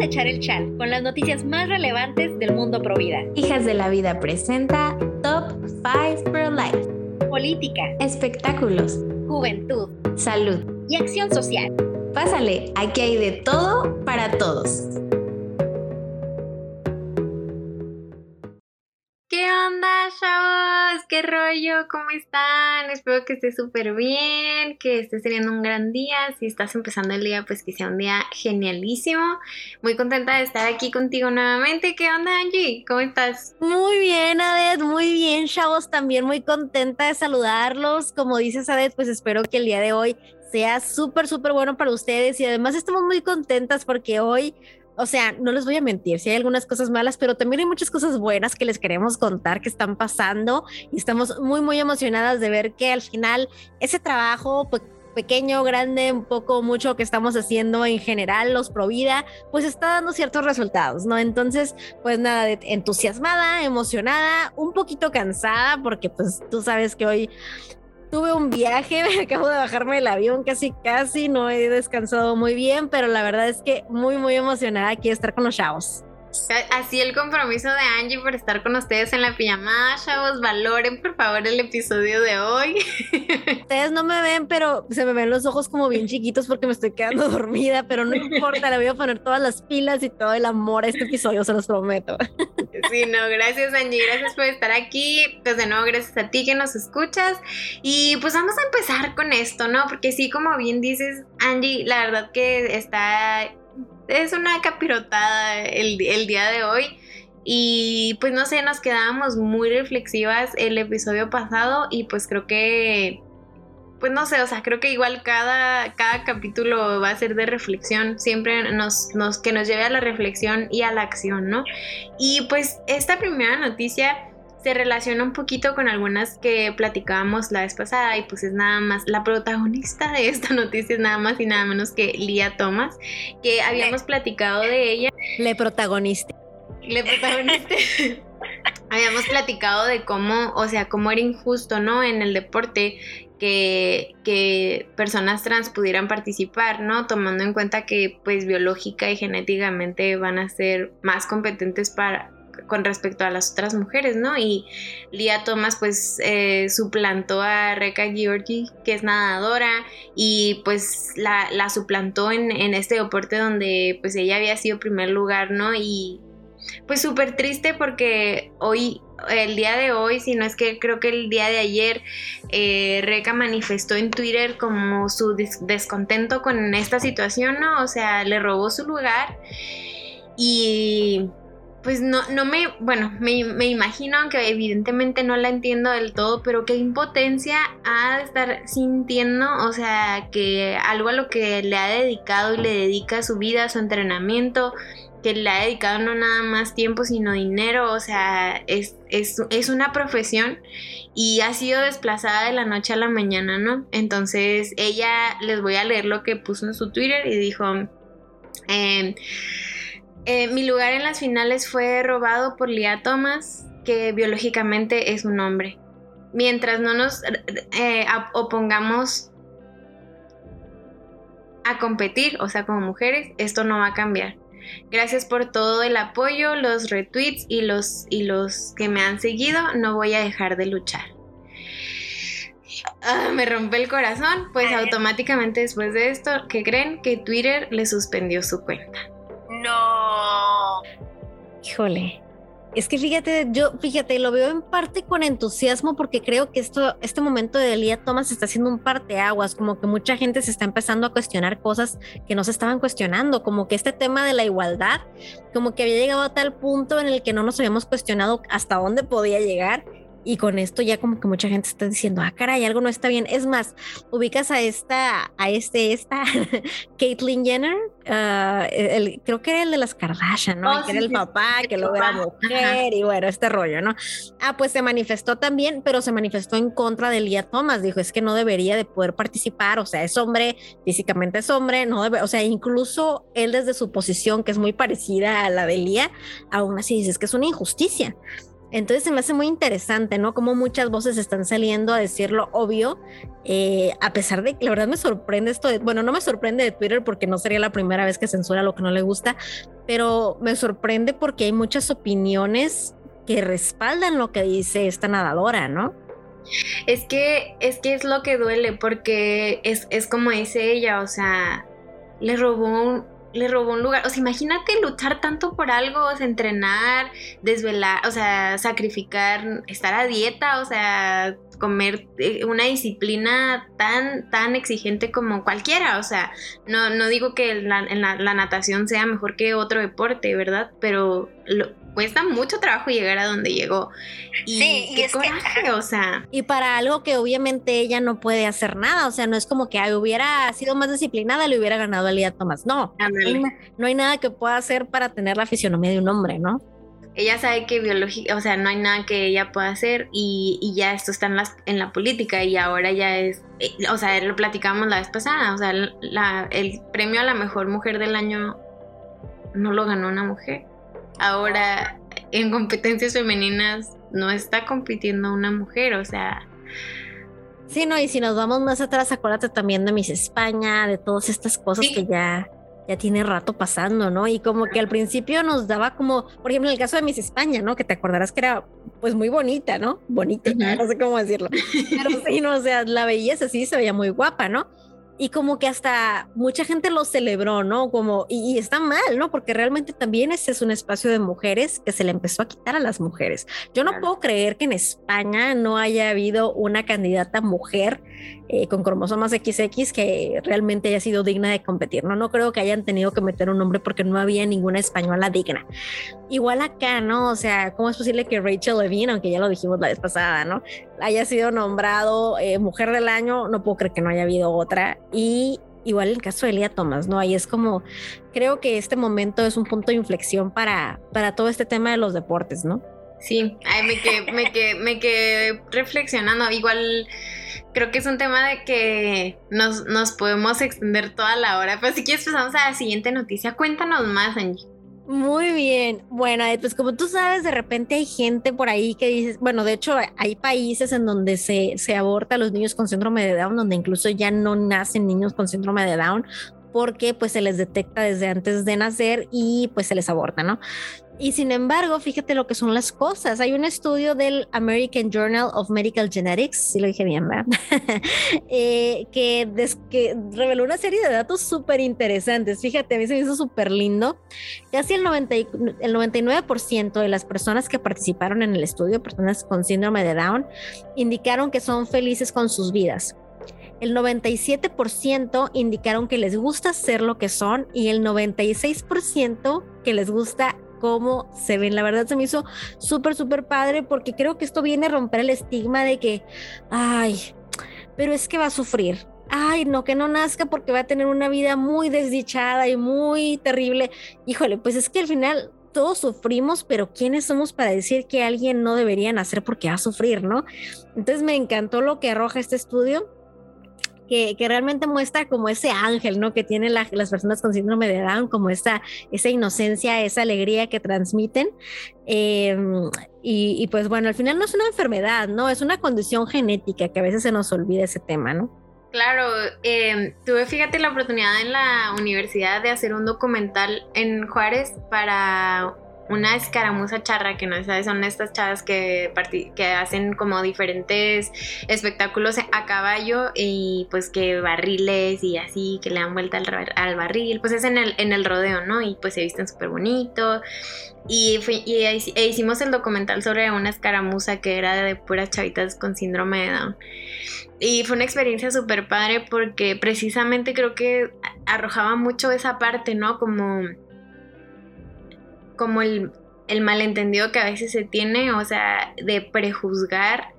a echar el chal con las noticias más relevantes del mundo pro vida. Hijas de la Vida presenta Top 5 Pro Life. Política, Espectáculos, juventud salud. y acción social. Pásale, aquí hay de todo para todos. ¿Qué rollo? ¿Cómo están? Espero que estés súper bien, que estés teniendo un gran día. Si estás empezando el día, pues que sea un día genialísimo. Muy contenta de estar aquí contigo nuevamente. ¿Qué onda, Angie? ¿Cómo estás? Muy bien, Adet, muy bien, chavos. También muy contenta de saludarlos. Como dices, Adet, pues espero que el día de hoy sea súper, súper bueno para ustedes y además estamos muy contentas porque hoy, o sea, no les voy a mentir, si hay algunas cosas malas, pero también hay muchas cosas buenas que les queremos contar que están pasando y estamos muy, muy emocionadas de ver que al final ese trabajo, pequeño, grande, un poco, mucho que estamos haciendo en general, los Provida, pues está dando ciertos resultados, ¿no? Entonces, pues nada, entusiasmada, emocionada, un poquito cansada, porque pues tú sabes que hoy tuve un viaje, acabo de bajarme del avión casi, casi, no he descansado muy bien, pero la verdad es que muy, muy emocionada aquí estar con los chavos. Así el compromiso de Angie por estar con ustedes en la pijamada, chavos. Valoren, por favor, el episodio de hoy. Ustedes no me ven, pero se me ven los ojos como bien chiquitos porque me estoy quedando dormida, pero no importa, le voy a poner todas las pilas y todo el amor a este episodio, se los prometo. Sí, no, gracias Angie, gracias por estar aquí. Pues de nuevo, gracias a ti que nos escuchas. Y pues vamos a empezar con esto, ¿no? Porque sí, como bien dices, Angie, la verdad que está. Es una capirotada el, el día de hoy. Y pues no sé, nos quedábamos muy reflexivas el episodio pasado. Y pues creo que. Pues no sé, o sea, creo que igual cada, cada capítulo va a ser de reflexión, siempre nos, nos, que nos lleve a la reflexión y a la acción, ¿no? Y pues esta primera noticia se relaciona un poquito con algunas que platicábamos la vez pasada y pues es nada más, la protagonista de esta noticia es nada más y nada menos que Lia Thomas, que habíamos platicado de ella. Le protagonista. Le protagonista. habíamos platicado de cómo, o sea, cómo era injusto, ¿no? En el deporte que, que personas trans pudieran participar, ¿no? Tomando en cuenta que pues biológica y genéticamente van a ser más competentes para con respecto a las otras mujeres, ¿no? Y Lia Thomas pues eh, suplantó a Reka Georgi, que es nadadora, y pues la, la suplantó en, este deporte donde pues ella había sido primer lugar, ¿no? Y pues súper triste porque hoy, el día de hoy, si no es que creo que el día de ayer, eh, Reca manifestó en Twitter como su des descontento con esta situación, ¿no? O sea, le robó su lugar y pues no, no me, bueno, me, me, imagino, aunque evidentemente no la entiendo del todo, pero qué impotencia ha de estar sintiendo, o sea, que algo a lo que le ha dedicado y le dedica su vida, su entrenamiento, que le ha dedicado no nada más tiempo, sino dinero, o sea, es, es, es una profesión y ha sido desplazada de la noche a la mañana, ¿no? Entonces, ella, les voy a leer lo que puso en su Twitter y dijo... Eh, eh, mi lugar en las finales fue robado por Lia Thomas, que biológicamente es un hombre. Mientras no nos eh, opongamos a competir, o sea, como mujeres, esto no va a cambiar. Gracias por todo el apoyo, los retweets y los, y los que me han seguido. No voy a dejar de luchar. Ah, me rompe el corazón, pues automáticamente después de esto, ¿qué creen? Que Twitter le suspendió su cuenta. No. Híjole. Es que fíjate, yo, fíjate, lo veo en parte con entusiasmo porque creo que esto, este momento de Elia Thomas está haciendo un parteaguas, como que mucha gente se está empezando a cuestionar cosas que no se estaban cuestionando, como que este tema de la igualdad, como que había llegado a tal punto en el que no nos habíamos cuestionado hasta dónde podía llegar y con esto ya como que mucha gente está diciendo, ah, caray, algo no está bien. Es más, ubicas a esta, a este, esta, Caitlyn Jenner, uh, el, creo que era el de las Kardashian, ¿no? Oh, que sí, era el papá, sí, que luego era mujer y bueno, este rollo, ¿no? Ah, pues se manifestó también, pero se manifestó en contra de Lia Thomas. Dijo, es que no debería de poder participar, o sea, es hombre, físicamente es hombre, no debe, o sea, incluso él desde su posición, que es muy parecida a la de Lia, aún así dice, es que es una injusticia. Entonces se me hace muy interesante, ¿no? Como muchas voces están saliendo a decir lo obvio, eh, a pesar de que la verdad me sorprende esto, bueno, no me sorprende de Twitter porque no sería la primera vez que censura lo que no le gusta, pero me sorprende porque hay muchas opiniones que respaldan lo que dice esta nadadora, ¿no? Es que, es que es lo que duele, porque es, es como dice ella, o sea, le robó un, le robó un lugar. O sea, imagínate luchar tanto por algo, o sea, entrenar, desvelar, o sea, sacrificar, estar a dieta, o sea, comer eh, una disciplina tan, tan exigente como cualquiera. O sea, no, no digo que la, la, natación sea mejor que otro deporte, ¿verdad? Pero lo, cuesta mucho trabajo llegar a donde llegó. Y sí, qué coraje, o sea. Y para algo que obviamente ella no puede hacer nada, o sea, no es como que hubiera sido más disciplinada, le hubiera ganado a Lía Thomas. No, no hay, nada que pueda hacer para tener la fisionomía de un hombre, ¿no? Ella sabe que biológica, o sea, no hay nada que ella pueda hacer y, ya esto está en, las, en la política y ahora ya es, eh, o sea, lo platicamos la vez pasada, o sea, la, el premio a la mejor mujer del año no lo ganó una mujer ahora en competencias femeninas no está compitiendo una mujer, o sea... Sí, no, y si nos vamos más atrás, acuérdate también de Miss España, de todas estas cosas que ya, ya tiene rato pasando, ¿no? Y como que al principio nos daba como, por ejemplo, en el caso de Miss España, ¿no? Que te acordarás que era pues muy bonita, ¿no? Bonita, no sé cómo decirlo. Pero sí, no, o sea, la belleza sí se veía muy guapa, ¿no? Y como que hasta mucha gente lo celebró, ¿no? Como, y, está mal, ¿no? Porque realmente también ese es un espacio de mujeres que se le empezó a quitar a las mujeres. Yo no puedo creer que en España no haya habido una candidata mujer eh, con cromosomas XX que realmente haya sido digna de competir, ¿no? No creo que hayan tenido que meter un nombre porque no había ninguna española digna. Igual acá, ¿no? O sea, ¿cómo es posible que Rachel Levine, aunque ya lo dijimos la vez pasada, ¿no? Haya sido nombrado eh, mujer del año, no puedo creer que no haya habido otra y igual el caso de Elia Thomas, ¿no? Ahí es como, creo que este momento es un punto de inflexión para, para todo este tema de los deportes, ¿no? Sí, ay, me quedé, me me quedé reflexionando. Igual creo que es un tema de que nos, nos podemos extender toda la hora. Pero si quieres pasamos a la siguiente noticia. Cuéntanos más, Angie. Muy bien. Bueno, pues como tú sabes, de repente hay gente por ahí que dice, bueno, de hecho hay países en donde se, se aborta a los niños con síndrome de Down, donde incluso ya no nacen niños con síndrome de Down porque pues se les detecta desde antes de nacer y pues se les aborta, ¿no? Y sin embargo, fíjate lo que son las cosas. Hay un estudio del American Journal of Medical Genetics, si lo dije bien, ¿verdad? Eh, que, que, reveló una serie de datos súper interesantes. Fíjate, a mí se me hizo súper lindo. Casi el, 90, el 99% de las personas que participaron en el estudio, personas con síndrome de Down, indicaron que son felices con sus vidas. El 97% indicaron que les gusta ser lo que son y el 96% que les gusta cómo se ven. La verdad se me hizo súper, súper padre porque creo que esto viene a romper el estigma de que, ay, pero es que va a sufrir. Ay, no, que no nazca porque va a tener una vida muy desdichada y muy terrible. Híjole, pues es que al final todos sufrimos, pero ¿quiénes somos para decir que alguien no debería nacer porque va a sufrir, no? Entonces me encantó lo que arroja este estudio que, realmente muestra como ese ángel, ¿no? Que tienen las personas con síndrome de Down, como esa, esa inocencia, esa alegría que transmiten. Em, y, pues bueno, al final no es una enfermedad, ¿no? Es una condición genética que a veces se nos olvida ese tema, ¿no? Claro, em, tuve, fíjate, la oportunidad en la universidad de hacer un documental en Juárez para una escaramuza charra, que no sabes, son estas chavas que, que hacen como diferentes espectáculos a caballo y pues que barriles y así, que le dan vuelta al, barril, pues es en el, en el rodeo, ¿no? Y pues se visten súper bonito. Y, e hicimos el documental sobre una escaramuza que era de puras chavitas con síndrome de Down. Y fue una experiencia súper padre porque precisamente creo que arrojaba mucho esa parte, ¿no? Como como el, malentendido que a veces se tiene, o sea, de prejuzgar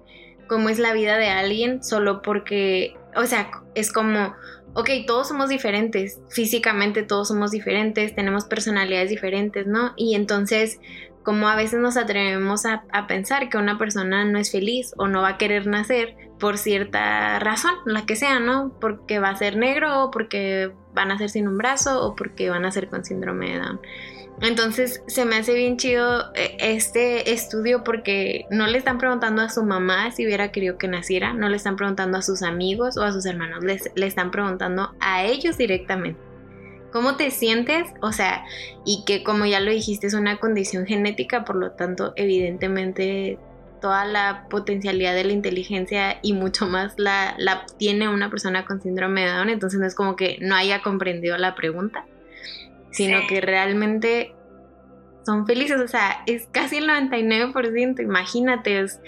cómo es la vida de alguien solo porque, o sea, es como, ok, todos somos diferentes, físicamente todos somos diferentes, tenemos personalidades diferentes, ¿no? Y entonces, como a veces nos atrevemos a, a, pensar que una persona no es feliz o no va a querer nacer por cierta razón, la que sea, ¿no? Porque va a ser negro o porque van a ser sin un brazo o porque van a ser con síndrome de Down. Entonces se me hace bien chido eh, este estudio porque no le están preguntando a su mamá si hubiera querido que naciera, no le están preguntando a sus amigos o a sus hermanos, les, le están preguntando a ellos directamente. ¿Cómo te sientes? O sea, y que como ya lo dijiste es una condición genética, por lo tanto evidentemente toda la potencialidad de la inteligencia y mucho más la, la tiene una persona con síndrome de Down, entonces no es como que no haya comprendido la pregunta sino que realmente son felices, o sea, es casi el 99%, imagínate, es,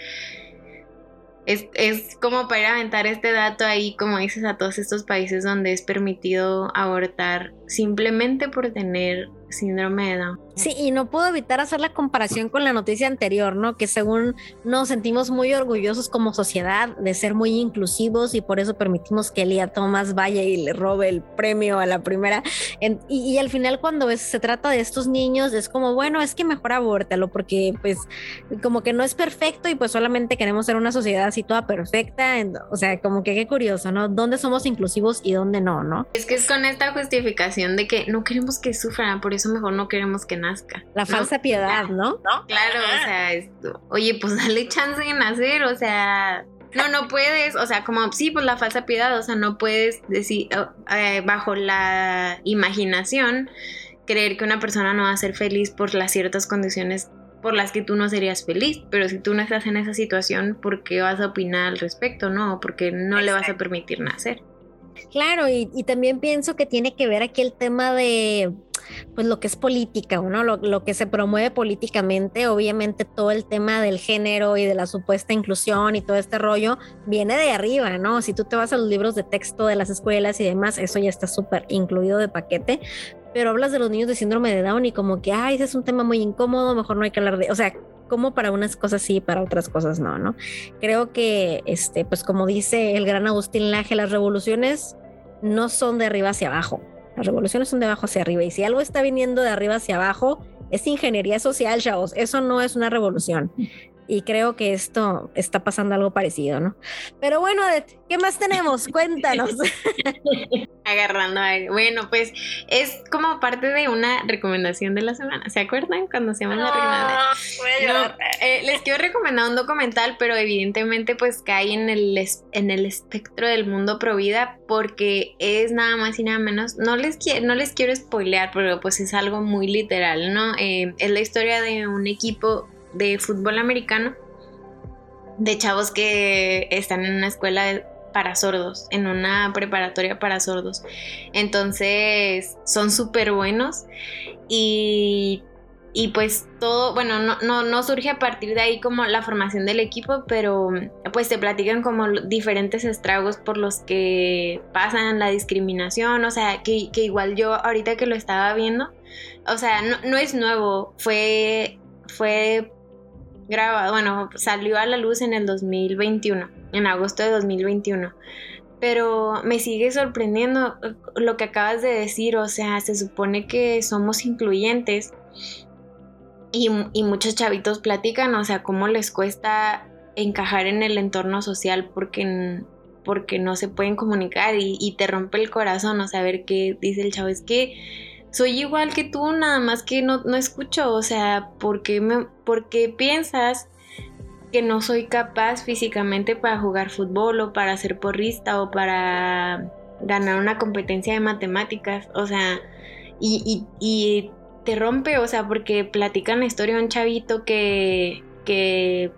es, como para ir a aventar este dato ahí, como dices, a todos estos países donde es permitido abortar simplemente por tener síndrome de Down. Sí, y no puedo evitar hacer la comparación con la noticia anterior, ¿no? Que según nos sentimos muy orgullosos como sociedad de ser muy inclusivos y por eso permitimos que Elia Thomas vaya y le robe el premio a la primera. y, al final cuando se trata de estos niños es como, bueno, es que mejor abórtalo porque pues como que no es perfecto y pues solamente queremos ser una sociedad así toda perfecta. o sea, como que qué curioso, ¿no? ¿Dónde somos inclusivos y dónde no, no? Es que es con esta justificación de que no queremos que sufran, por eso mejor no queremos que nazca. La falsa piedad, ¿no? Claro, o sea, esto, oye, pues dale chance de nacer, o sea, no, no puedes, o sea, como sí, pues la falsa piedad, o sea, no puedes decir, eh, bajo la imaginación, creer que una persona no va a ser feliz por las ciertas condiciones por las que tú no serías feliz, pero si tú no estás en esa situación, ¿por qué vas a opinar al respecto, no? Porque no le vas a permitir nacer. Claro, y, también pienso que tiene que ver aquí el tema de pues lo que es política, ¿no? Lo, que se promueve políticamente, obviamente todo el tema del género y de la supuesta inclusión y todo este rollo viene de arriba, ¿no? Si tú te vas a los libros de texto de las escuelas y demás, eso ya está súper incluido de paquete, pero hablas de los niños de síndrome de Down y como que, ay, ese es un tema muy incómodo, mejor no hay que hablar de, o sea, como para unas cosas sí, para otras cosas no, ¿no? Creo que, este, pues como dice el gran Agustín Laje, las revoluciones no son de arriba hacia abajo, las revoluciones son de abajo hacia arriba y si algo está viniendo de arriba hacia abajo, es ingeniería social, chavos, eso no es una revolución. Y creo que esto está pasando algo parecido, ¿no? Pero bueno, ¿qué más tenemos? Cuéntanos. Agarrando aire. Bueno, pues es como parte de una recomendación de la semana. ¿Se acuerdan cuando hacemos la recomendación? Eh, les quiero recomendar un documental, pero evidentemente pues cae en el, en el espectro del mundo pro vida porque es nada más y nada menos. No les, quiero, no les quiero spoilear, pero pues es algo muy literal, ¿no? Eh, es la historia de un equipo de fútbol americano de chavos que están en una escuela para sordos, en una preparatoria para sordos. Entonces son súper buenos y, y, pues todo, bueno, no, no, no, surge a partir de ahí como la formación del equipo, pero pues te platican como diferentes estragos por los que pasan la discriminación, o sea, que, que igual yo ahorita que lo estaba viendo, o sea, no, no es nuevo, fue, fue grabado, bueno, salió a la luz en el 2021, en agosto de 2021. Pero me sigue sorprendiendo lo que acabas de decir, o sea, se supone que somos incluyentes y, muchos chavitos platican, o sea, cómo les cuesta encajar en el entorno social porque, porque no se pueden comunicar y, y te rompe el corazón, o sea, ver qué dice el chavo, es que soy igual que tú, nada más que no, no escucho, o sea, ¿por qué, me, piensas que no soy capaz físicamente para jugar fútbol o para ser porrista o para ganar una competencia de matemáticas? O sea, y, y, te rompe, o sea, porque platican la historia de un chavito que, que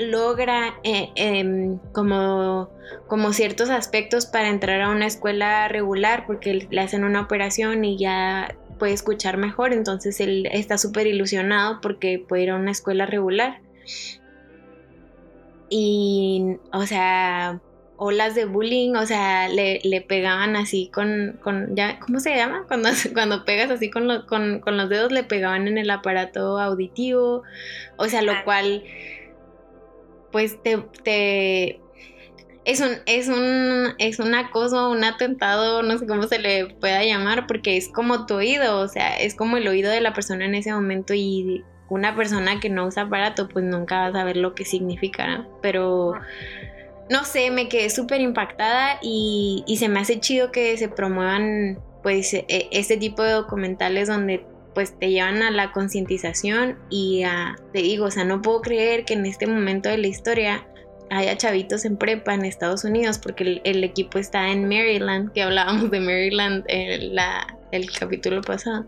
logra eh, em, como, como ciertos aspectos para entrar a una escuela regular porque le hacen una operación y ya puede escuchar mejor, entonces él está súper ilusionado porque puede ir a una escuela regular. Y, o sea, olas de bullying, o sea, le, pegaban así con, con, ya, ¿cómo se llama? Cuando, cuando pegas así con, con, con los dedos, le pegaban en el aparato auditivo, o sea, lo cual pues te, es un, es un, es un acoso, un atentado, no sé cómo se le pueda llamar, porque es como tu oído, o sea, es como el oído de la persona en ese momento y una persona que no usa aparato, pues nunca va a saber lo que significa, pero no sé, me quedé súper impactada y, y, se me hace chido que se promuevan pues e, este tipo de documentales donde pues te llevan a la concientización y a, te digo, o sea, no puedo creer que en este momento de la historia haya chavitos en prepa en Estados Unidos, porque el, equipo está en Maryland, que hablábamos de Maryland en la, el capítulo pasado.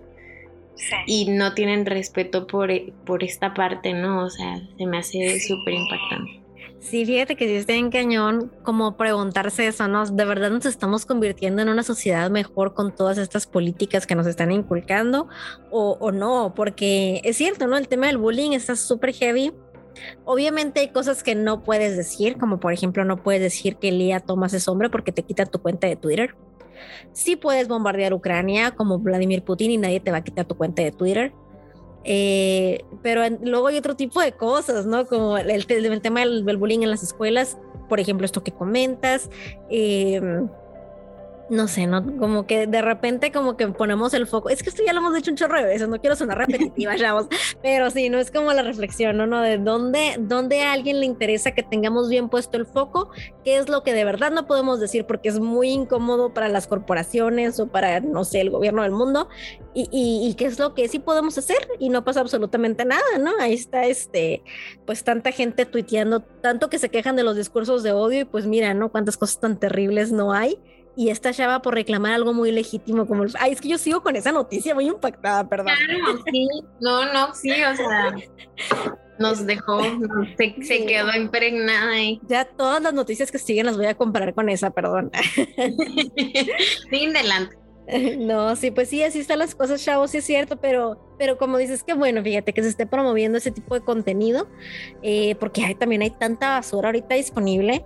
Y no tienen respeto por, por esta parte, ¿no? O sea, se me hace súper impactante. Sí, fíjate que sí está en cañón como preguntarse eso, ¿no? ¿De verdad nos estamos convirtiendo en una sociedad mejor con todas estas políticas que nos están inculcando o, o no? Porque es cierto, ¿no? El tema del bullying está súper heavy. Obviamente hay cosas que no puedes decir, como por ejemplo no puedes decir que Lía Thomas es hombre porque te quita tu cuenta de Twitter. Sí puedes bombardear Ucrania como Vladimir Putin y nadie te va a quitar tu cuenta de Twitter. Eh, pero luego hay otro tipo de cosas, ¿no? Como el, tema del, bullying en las escuelas, por ejemplo, esto que comentas. Eh, no sé, ¿no? Como que de repente como que ponemos el foco. Es que esto ya lo hemos dicho un chorro de veces, no quiero sonar repetitiva, chavos, pero sí, no es como la reflexión, ¿no? ¿no? De dónde, dónde a alguien le interesa que tengamos bien puesto el foco, qué es lo que de verdad no podemos decir porque es muy incómodo para las corporaciones o para, no sé, el gobierno del mundo, y, y, qué es lo que sí podemos hacer y no pasa absolutamente nada, ¿no? Ahí está, este, pues tanta gente tuiteando, tanto que se quejan de los discursos de odio y pues mira, ¿no? Cuántas cosas tan terribles no hay y esta chava por reclamar algo muy legítimo como el... Ay, es que yo sigo con esa noticia muy impactada, perdón. Claro, sí, no, no, sí, o sea, nos dejó, se, quedó impregnada ahí. Ya todas las noticias que siguen las voy a comparar con esa, perdón. Sin delante. No, sí, pues sí, así están las cosas, chavos, sí es cierto, pero, pero como dices, que bueno, fíjate que se esté promoviendo ese tipo de contenido, eh, porque hay, también hay tanta basura ahorita disponible,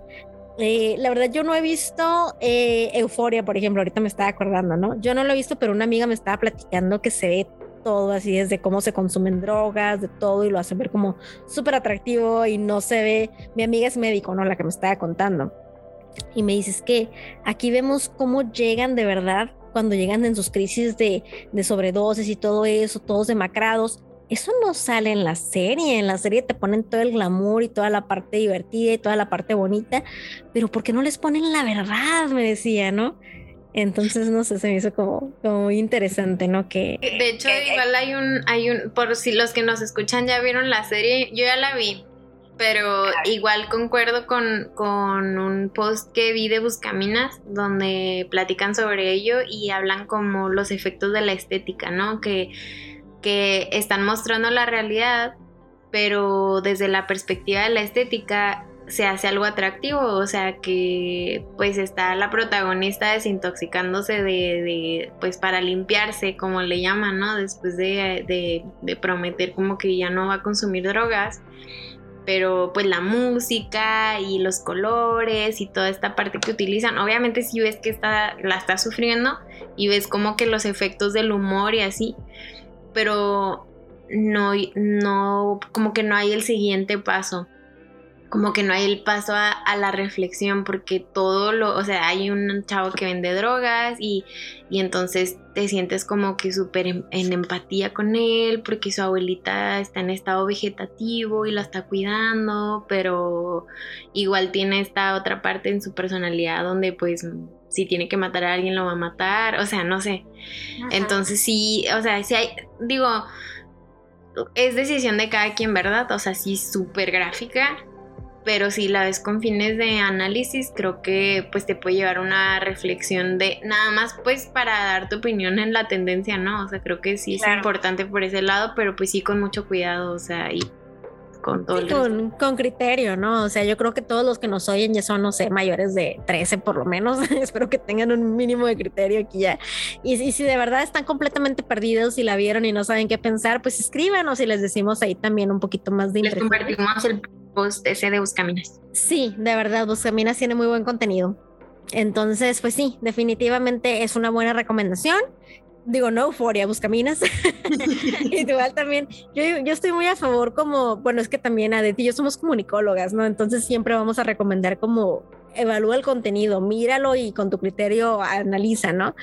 eh, la verdad, yo no he visto eh, Euforia, por ejemplo, ahorita me estaba acordando, ¿no? Yo no lo he visto, pero una amiga me estaba platicando que se ve todo así, desde cómo se consumen drogas, de todo, y lo hace ver como súper atractivo y no se ve. Mi amiga es médico, ¿no? La que me estaba contando. Y me dices que aquí vemos cómo llegan de verdad cuando llegan en sus crisis de, de sobredosis y todo eso, todos demacrados, eso no sale en la serie. En la serie te ponen todo el glamour y toda la parte divertida y toda la parte bonita, pero ¿por qué no les ponen la verdad? Me decía, ¿no? Entonces, no sé, se me hizo como, como muy interesante, ¿no? Que... De hecho, igual hay un, hay un, por si los que nos escuchan ya vieron la serie, yo ya la vi, pero igual concuerdo con, con un post que vi de Buscaminas, donde platican sobre ello y hablan como los efectos de la estética, ¿no? Que que están mostrando la realidad, pero desde la perspectiva de la estética se hace algo atractivo, o sea que pues está la protagonista desintoxicándose de, pues para limpiarse, como le llaman, ¿no? Después de, de, prometer como que ya no va a consumir drogas, pero pues la música y los colores y toda esta parte que utilizan, obviamente si ves que está, la está sufriendo y ves como que los efectos del humor y así, pero no, no, como que no hay el siguiente paso, como que no hay el paso a, la reflexión, porque todo lo, o sea, hay un chavo que vende drogas y, y entonces te sientes como que súper en, empatía con él, porque su abuelita está en estado vegetativo y la está cuidando, pero igual tiene esta otra parte en su personalidad donde pues si tiene que matar a alguien lo va a matar, o sea, no sé. Entonces sí, o sea, si hay, digo, es decisión de cada quien, ¿verdad? O sea, sí, súper gráfica, pero si la ves con fines de análisis, creo que pues te puede llevar una reflexión de nada más pues para dar tu opinión en la tendencia, ¿no? O sea, creo que sí es importante por ese lado, pero pues sí con mucho cuidado, o sea, y con con, criterio, ¿no? O sea, yo creo que todos los que nos oyen ya son, no sé, mayores de 13 por lo menos. Espero que tengan un mínimo de criterio aquí ya. Y, si de verdad están completamente perdidos y la vieron y no saben qué pensar, pues escríbanos y les decimos ahí también un poquito más de Les convertimos el post ese de Buscaminas. Sí, de verdad, Buscaminas tiene muy buen contenido. Entonces, pues sí, definitivamente es una buena recomendación digo, no euforia, buscaminas. Igual también, yo, yo estoy muy a favor como, bueno, es que también Adeti y yo somos comunicólogas, ¿no? Entonces siempre vamos a recomendar como evalúa el contenido, míralo y con tu criterio analiza, ¿no?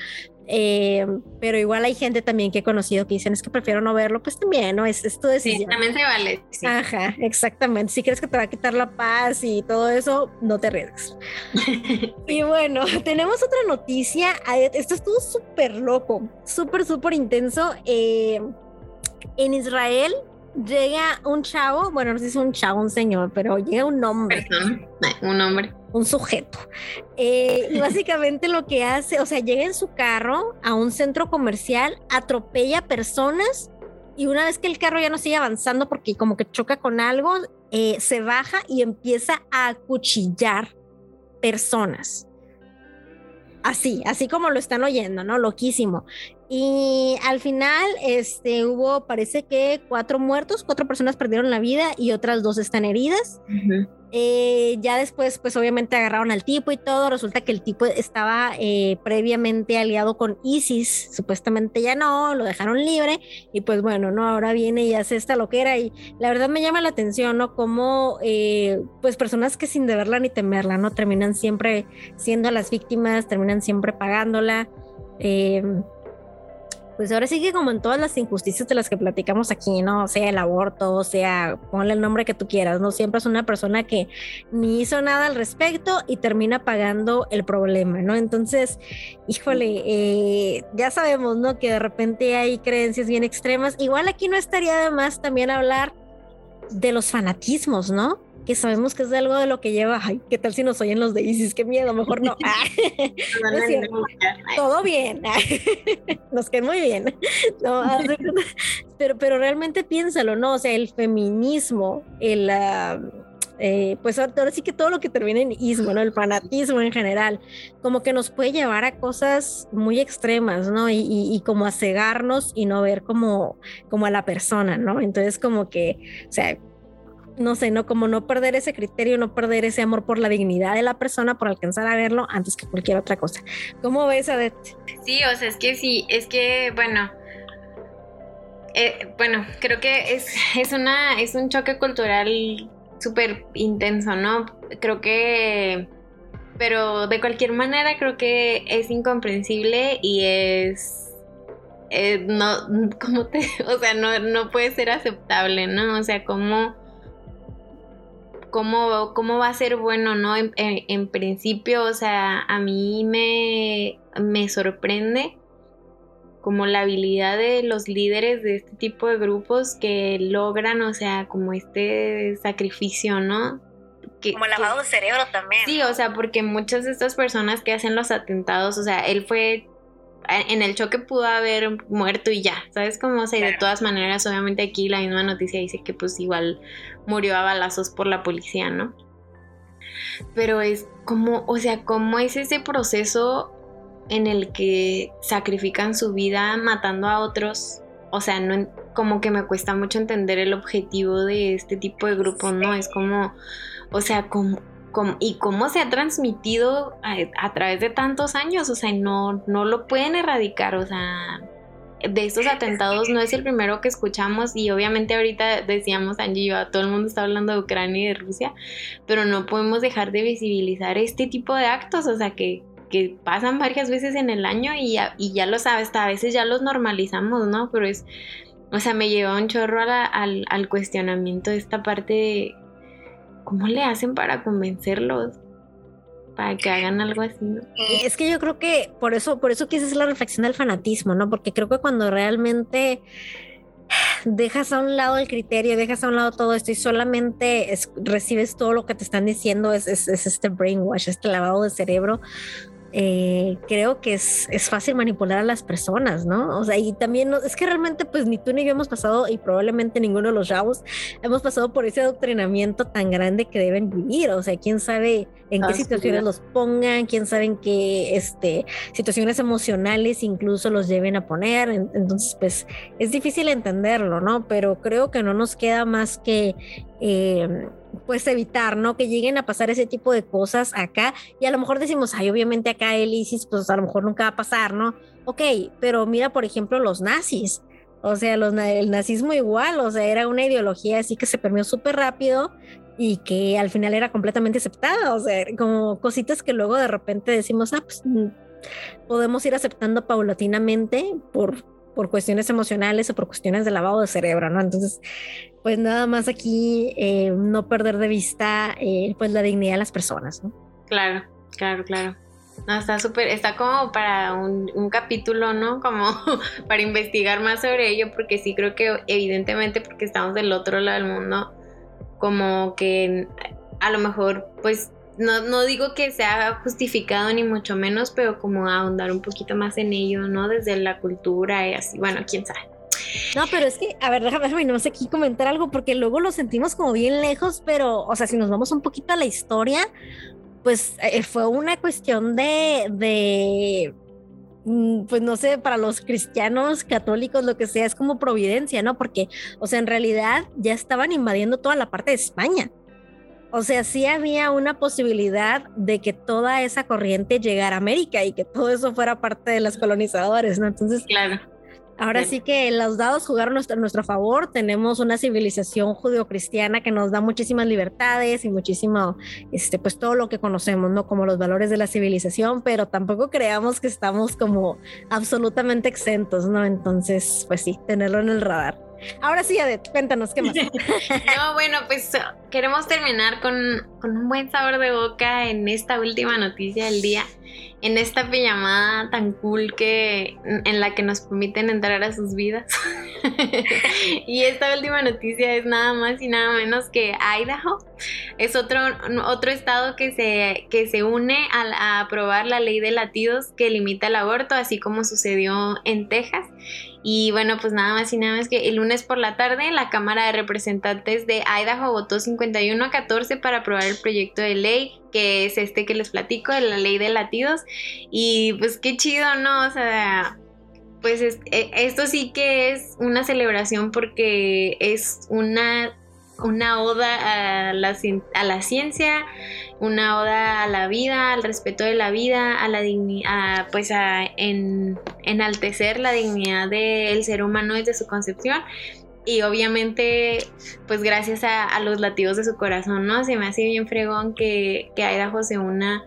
Eh, pero igual hay gente también que he conocido que dicen es que prefiero no verlo, pues también, ¿no? Es, es tu decisión. Sí, también se vale. Ajá, exactamente. Si crees que te va a quitar la paz y todo eso, no te arriesgues. y bueno, tenemos otra noticia. Esto estuvo súper loco, súper, súper intenso. Eh, en Israel llega un chavo, bueno, no sé si es un chavo, un señor, pero llega un hombre. Un hombre. Un sujeto. Eh, y básicamente lo que hace, o sea, llega en su carro a un centro comercial, atropella personas y una vez que el carro ya no sigue avanzando porque como que choca con algo, eh, se baja y empieza a acuchillar personas. Así, así como lo están oyendo, ¿no? Loquísimo. Y al final, este, hubo, parece que cuatro muertos, cuatro personas perdieron la vida y otras dos están heridas. Eh, ya después, pues obviamente agarraron al tipo y todo. Resulta que el tipo estaba eh, previamente aliado con ISIS, supuestamente ya no, lo dejaron libre. Y pues bueno, no, ahora viene y hace esta loquera. Y la verdad me llama la atención, ¿no? Como, eh, pues personas que sin deberla ni temerla, ¿no? Terminan siempre siendo las víctimas, terminan siempre pagándola. Pues ahora sí que como en todas las injusticias de las que platicamos aquí, ¿no? Sea el aborto, sea, ponle el nombre que tú quieras, ¿no? Siempre es una persona que ni hizo nada al respecto y termina pagando el problema, ¿no? Entonces, híjole, eh, ya sabemos, ¿no? Que de repente hay creencias bien extremas. Igual aquí no estaría de más también hablar de los fanatismos, ¿no? Que sabemos que es algo de lo que lleva, ay, ¿qué tal si nos oyen los de ISIS? Qué miedo, mejor no. Todo bien, nos queda muy bien. pero, pero realmente piénsalo, ¿no? O sea, el feminismo, el... Eh, pues ahora sí que todo lo que termina en ismo, ¿no? El fanatismo en general, como que nos puede llevar a cosas muy extremas, ¿no? Y, y, como a cegarnos y no ver como, como a la persona, ¿no? Entonces como que, o sea, no sé, no como no perder ese criterio, no perder ese amor por la dignidad de la persona, por alcanzar a verlo antes que cualquier otra cosa. ¿Cómo ves, Adet? Sí, o sea, es que sí, es que, bueno, eh, bueno, creo que es, es, una, es un choque cultural súper intenso, ¿no? Creo que, pero de cualquier manera creo que es incomprensible y es... Eh, no, como te, o sea, no, no puede ser aceptable, ¿no? O sea, como cómo, cómo va a ser bueno, ¿no? En, principio, o sea, a mí me, me sorprende como la habilidad de los líderes de este tipo de grupos que logran, o sea, como este sacrificio, ¿no? como lavado de cerebro también. Sí, o sea, porque muchas de estas personas que hacen los atentados, o sea, él fue en el choque pudo haber muerto y ya, ¿sabes cómo? O sea, y de todas maneras, obviamente aquí la misma noticia dice que pues igual murió a balazos por la policía, ¿no? Pero es como, o sea, ¿cómo es ese proceso en el que sacrifican su vida matando a otros? O sea, no, como que me cuesta mucho entender el objetivo de este tipo de grupos, ¿no? Es como, o sea, como, y cómo se ha transmitido a, través de tantos años, o sea, no, no lo pueden erradicar, o sea, de estos atentados no es el primero que escuchamos y obviamente ahorita decíamos Angie yo, todo el mundo está hablando de Ucrania y de Rusia, pero no podemos dejar de visibilizar este tipo de actos, o sea, que, que pasan varias veces en el año y ya, y ya lo sabes, a veces ya los normalizamos, ¿no? Pero es, o sea, me lleva un chorro al, al cuestionamiento de esta parte de ¿cómo le hacen para convencerlos? Para que hagan algo así. Es que yo creo que por eso, por eso quise hacer la reflexión del fanatismo, ¿no? Porque creo que cuando realmente dejas a un lado el criterio, dejas a un lado todo esto y solamente recibes todo lo que te están diciendo, es, es, este brainwash, este lavado de cerebro, eh, creo que es, es, fácil manipular a las personas, ¿no? O sea, y también es que realmente pues ni tú ni yo hemos pasado y probablemente ninguno de los chavos hemos pasado por ese adoctrinamiento tan grande que deben vivir, o sea, quién sabe en qué situaciones los pongan, quién sabe en qué este, situaciones emocionales incluso los lleven a poner, entonces pues es difícil entenderlo, ¿no? Pero creo que no nos queda más que... Eh, pues evitar, ¿no? Que lleguen a pasar ese tipo de cosas acá y a lo mejor decimos, ay, obviamente acá el ISIS, pues a lo mejor nunca va a pasar, ¿no? Ok, pero mira, por ejemplo, los nazis. O sea, los, el nazismo igual, o sea, era una ideología así que se permeó súper rápido y que al final era completamente aceptada, o sea, como cositas que luego de repente decimos, ah, pues mm, podemos ir aceptando paulatinamente por, por cuestiones emocionales o por cuestiones de lavado de cerebro, ¿no? Entonces, pues nada más aquí eh, no perder de vista eh, pues la dignidad de las personas, ¿no? Claro, claro, claro. No, está súper, está como para un, un, capítulo, ¿no? Como para investigar más sobre ello, porque sí creo que evidentemente porque estamos del otro lado del mundo, como que a lo mejor, pues, no, no digo que sea justificado ni mucho menos, pero como ahondar un poquito más en ello, ¿no? Desde la cultura y así, bueno, quién sabe. No, pero es que, a ver, déjame, no sé aquí comentar algo, porque luego lo sentimos como bien lejos, pero, o sea, si nos vamos un poquito a la historia, pues eh, fue una cuestión de, mm, pues no sé, para los cristianos, católicos, lo que sea, es como providencia, ¿no? Porque, o sea, en realidad ya estaban invadiendo toda la parte de España. O sea, sí había una posibilidad de que toda esa corriente llegara a América y que todo eso fuera parte de los colonizadores, ¿no? Entonces. Ahora sí que los dados jugaron nuestro, nuestro favor. Tenemos una civilización judeocristiana que nos da muchísimas libertades y muchísimo, este, pues todo lo que conocemos, ¿no? Como los valores de la civilización, pero tampoco creamos que estamos como absolutamente exentos, ¿no? Entonces, pues sí, tenerlo en el radar. Ahora sí, Adet, cuéntanos qué más. no, bueno, pues queremos terminar con, con, un buen sabor de boca en esta última noticia del día, en esta pijamada tan cool que en la que nos permiten entrar a sus vidas. y esta última noticia es nada más y nada menos que Idaho. Es otro, otro estado que se, que se une a, a aprobar la ley de latidos que limita el aborto, así como sucedió en Texas. Y bueno, pues nada más y nada más que el lunes por la tarde la Cámara de Representantes de Idaho votó 51 a 14 para aprobar el proyecto de ley, que es este que les platico, de la ley de latidos. Y pues qué chido, ¿no? O sea, pues e, esto sí que es una celebración porque es una una oda a la, a la, ciencia, una oda a la vida, al respeto de la vida, a la dignidad, pues a en, enaltecer la dignidad del ser humano desde su concepción. Y obviamente, pues gracias a, los latidos de su corazón, ¿no? Se me hace bien fregón que, que Idaho se una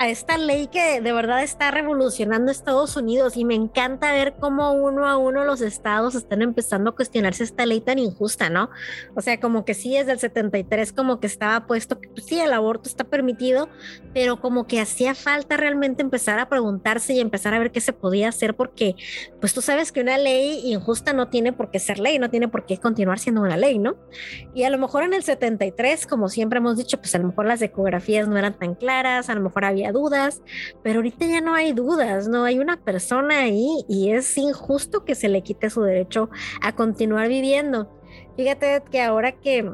a esta ley que de verdad está revolucionando Estados Unidos y me encanta ver cómo uno a uno los estados están empezando a cuestionarse esta ley tan injusta, ¿no? O sea, como que sí, desde el 73 como que estaba puesto que pues, sí, el aborto está permitido, pero como que hacía falta realmente empezar a preguntarse y empezar a ver qué se podía hacer porque pues tú sabes que una ley injusta no tiene por qué ser ley, no tiene por qué continuar siendo una ley, ¿no? Y a lo mejor en el 73, como siempre hemos dicho, pues a lo mejor las ecografías no eran tan claras, a lo mejor había dudas, pero ahorita ya no hay dudas, no hay una persona ahí y es injusto que se le quite su derecho a continuar viviendo. Fíjate que ahora que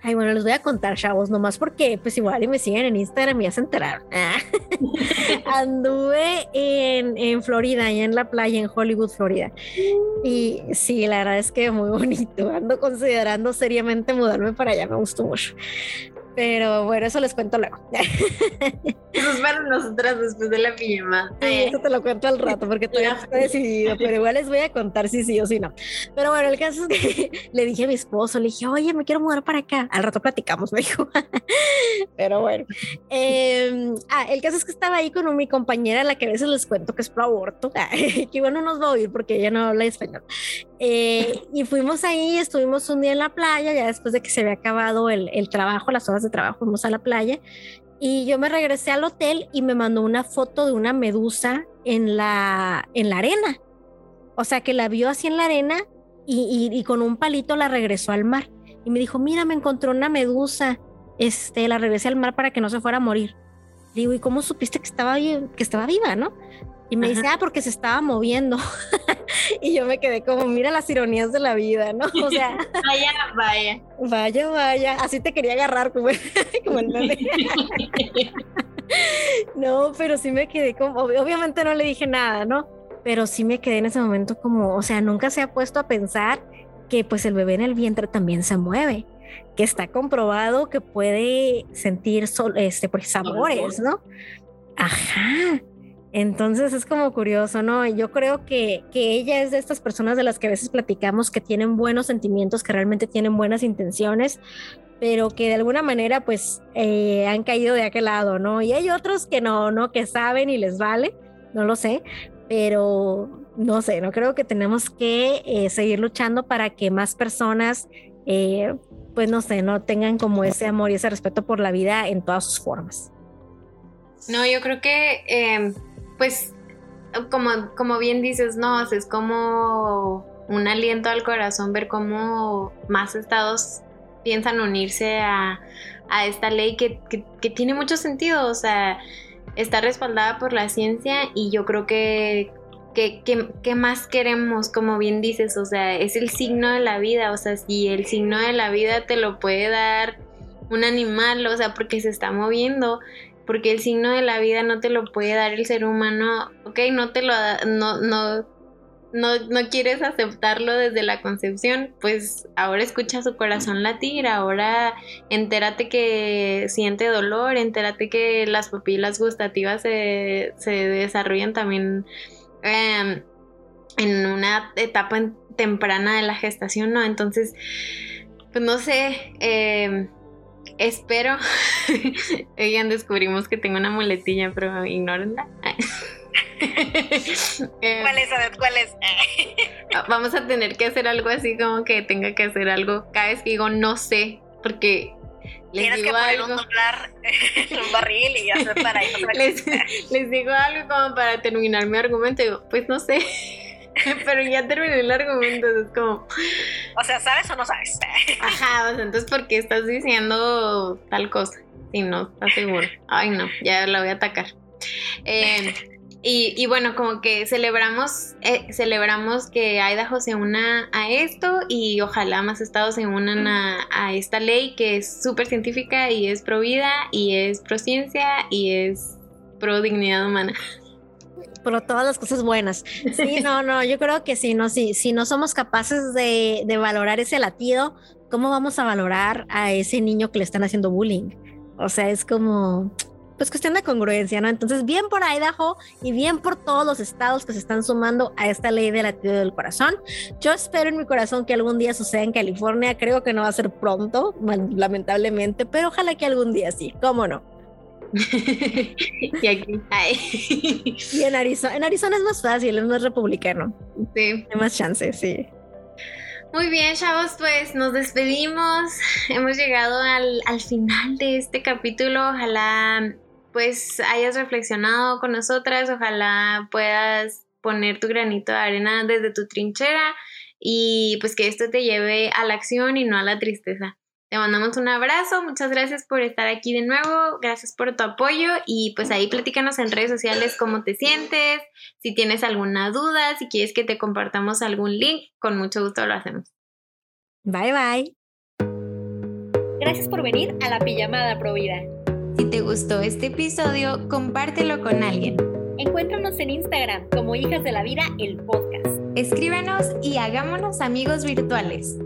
Ay, bueno, les voy a contar, chavos, nomás porque pues igual y me siguen en Instagram y ya se enteraron. Anduve en, en Florida, y en la playa, en Hollywood, Florida. Y sí, la verdad es que muy bonito. Ando considerando seriamente mudarme para allá, me gustó mucho. Pero bueno, eso les cuento luego. Eso es para nosotras después de la pijama. Sí, eso te lo cuento al rato porque todavía no está decidido, pero igual les voy a contar si sí o si no. Pero bueno, el caso es que le dije a mi esposo, le dije, oye, me quiero mudar para acá. Al rato platicamos, me dijo. Pero bueno. Em, ah, el caso es que estaba ahí con mi compañera, la que a veces les cuento que es pro aborto, que bueno, nos va a oír porque ella no habla español. Eh, y fuimos ahí, estuvimos un día en la playa, ya después de que se había acabado el, el trabajo, las horas de trabajo, fuimos a la playa. Y yo me regresé al hotel y me mandó una foto de una medusa en la, en la arena. O sea, que la vio así en la arena y, y, con un palito la regresó al mar. Y me dijo, mira, me encontró una medusa. Este, la regresé al mar para que no se fuera a morir. Digo, ¿y cómo supiste que estaba, que estaba viva, no? Y me dice, ah, porque se estaba moviendo. y yo me quedé como, mira las ironías de la vida, ¿no? O sea, vaya, vaya. Vaya, vaya. Así te quería agarrar como, como el meme. no, pero sí me quedé como, obviamente no le dije nada, ¿no? Pero sí me quedé en ese momento como, o sea, nunca se ha puesto a pensar que pues el bebé en el vientre también se mueve, que está comprobado que puede sentir sol, este, pues, sabores, ¿no? Ajá. Entonces es como curioso, ¿no? Yo creo que, que, ella es de estas personas de las que a veces platicamos que tienen buenos sentimientos, que realmente tienen buenas intenciones, pero que de alguna manera pues eh, han caído de aquel lado, ¿no? Y hay otros que no, ¿no? Que saben y les vale, no lo sé, pero no sé, no creo que tenemos que eh, seguir luchando para que más personas, eh, pues no sé, no tengan como ese amor y ese respeto por la vida en todas sus formas. No, yo creo que, em, pues, como, como bien dices, no, es como un aliento al corazón ver cómo más estados piensan unirse a, esta ley que, tiene mucho sentido, o sea, está respaldada por la ciencia y yo creo que ¿Qué, más queremos? Como bien dices, o sea, es el signo de la vida, o sea, si el signo de la vida te lo puede dar un animal, o sea, porque se está moviendo, porque el signo de la vida no te lo puede dar el ser humano, ok, no te lo da, no, no, no, no quieres aceptarlo desde la concepción, pues ahora escucha su corazón latir, ahora entérate que siente dolor, entérate que las pupilas gustativas se, se desarrollan también Em, en una etapa temprana de la gestación, ¿no? Entonces, pues no sé, eh, espero. Oigan, descubrimos que tengo una muletilla, pero ignórenla. Em, ¿Cuál es? ¿cuál es? vamos a tener que hacer algo así como que tenga que hacer algo cada vez que digo no sé, porque les Tienes digo que algo. un un barril y hacer para ahí. les, les, digo algo como para terminar mi argumento. Digo, pues no sé. Pero ya terminé el argumento, es como. O sea, ¿sabes o no sabes? Ajá, o sea, entonces, ¿por qué estás diciendo tal cosa? Si no estás seguro. Ay, no, ya la voy a atacar. Eh, y, bueno, como que celebramos, eh, celebramos que Idaho se una a esto y ojalá más estados se unan a, esta ley que es súper científica y es pro vida y es pro ciencia y es pro dignidad humana. Pro todas las cosas buenas. Sí, no, no, yo creo que sí, no, sí, si no somos capaces de, de valorar ese latido, ¿cómo vamos a valorar a ese niño que le están haciendo bullying? O sea, es como, pues cuestión de congruencia, ¿no? Entonces, bien por Idaho y bien por todos los estados que se están sumando a esta ley de latido del corazón. Yo espero en mi corazón que algún día suceda en California, creo que no va a ser pronto, lamentablemente, pero ojalá que algún día sí, ¿cómo no? y aquí. y en Arizona, en Arizona es más fácil, es más republicano. Sí. Hay más chances, sí. Muy bien, chavos, pues nos despedimos. Hemos llegado al, al final de este capítulo. Ojalá pues hayas reflexionado con nosotras, ojalá puedas poner tu granito de arena desde tu trinchera y pues que esto te lleve a la acción y no a la tristeza. Te mandamos un abrazo, muchas gracias por estar aquí de nuevo, gracias por tu apoyo y pues ahí platícanos en redes sociales cómo te sientes, si tienes alguna duda, si quieres que te compartamos algún link, con mucho gusto lo hacemos. Bye bye. Gracias por venir a la pijamada Provida. Si te gustó este episodio, compártelo con alguien. Encuéntranos en Instagram como Hijas de la Vida, el podcast. Escríbenos y hagámonos amigos virtuales.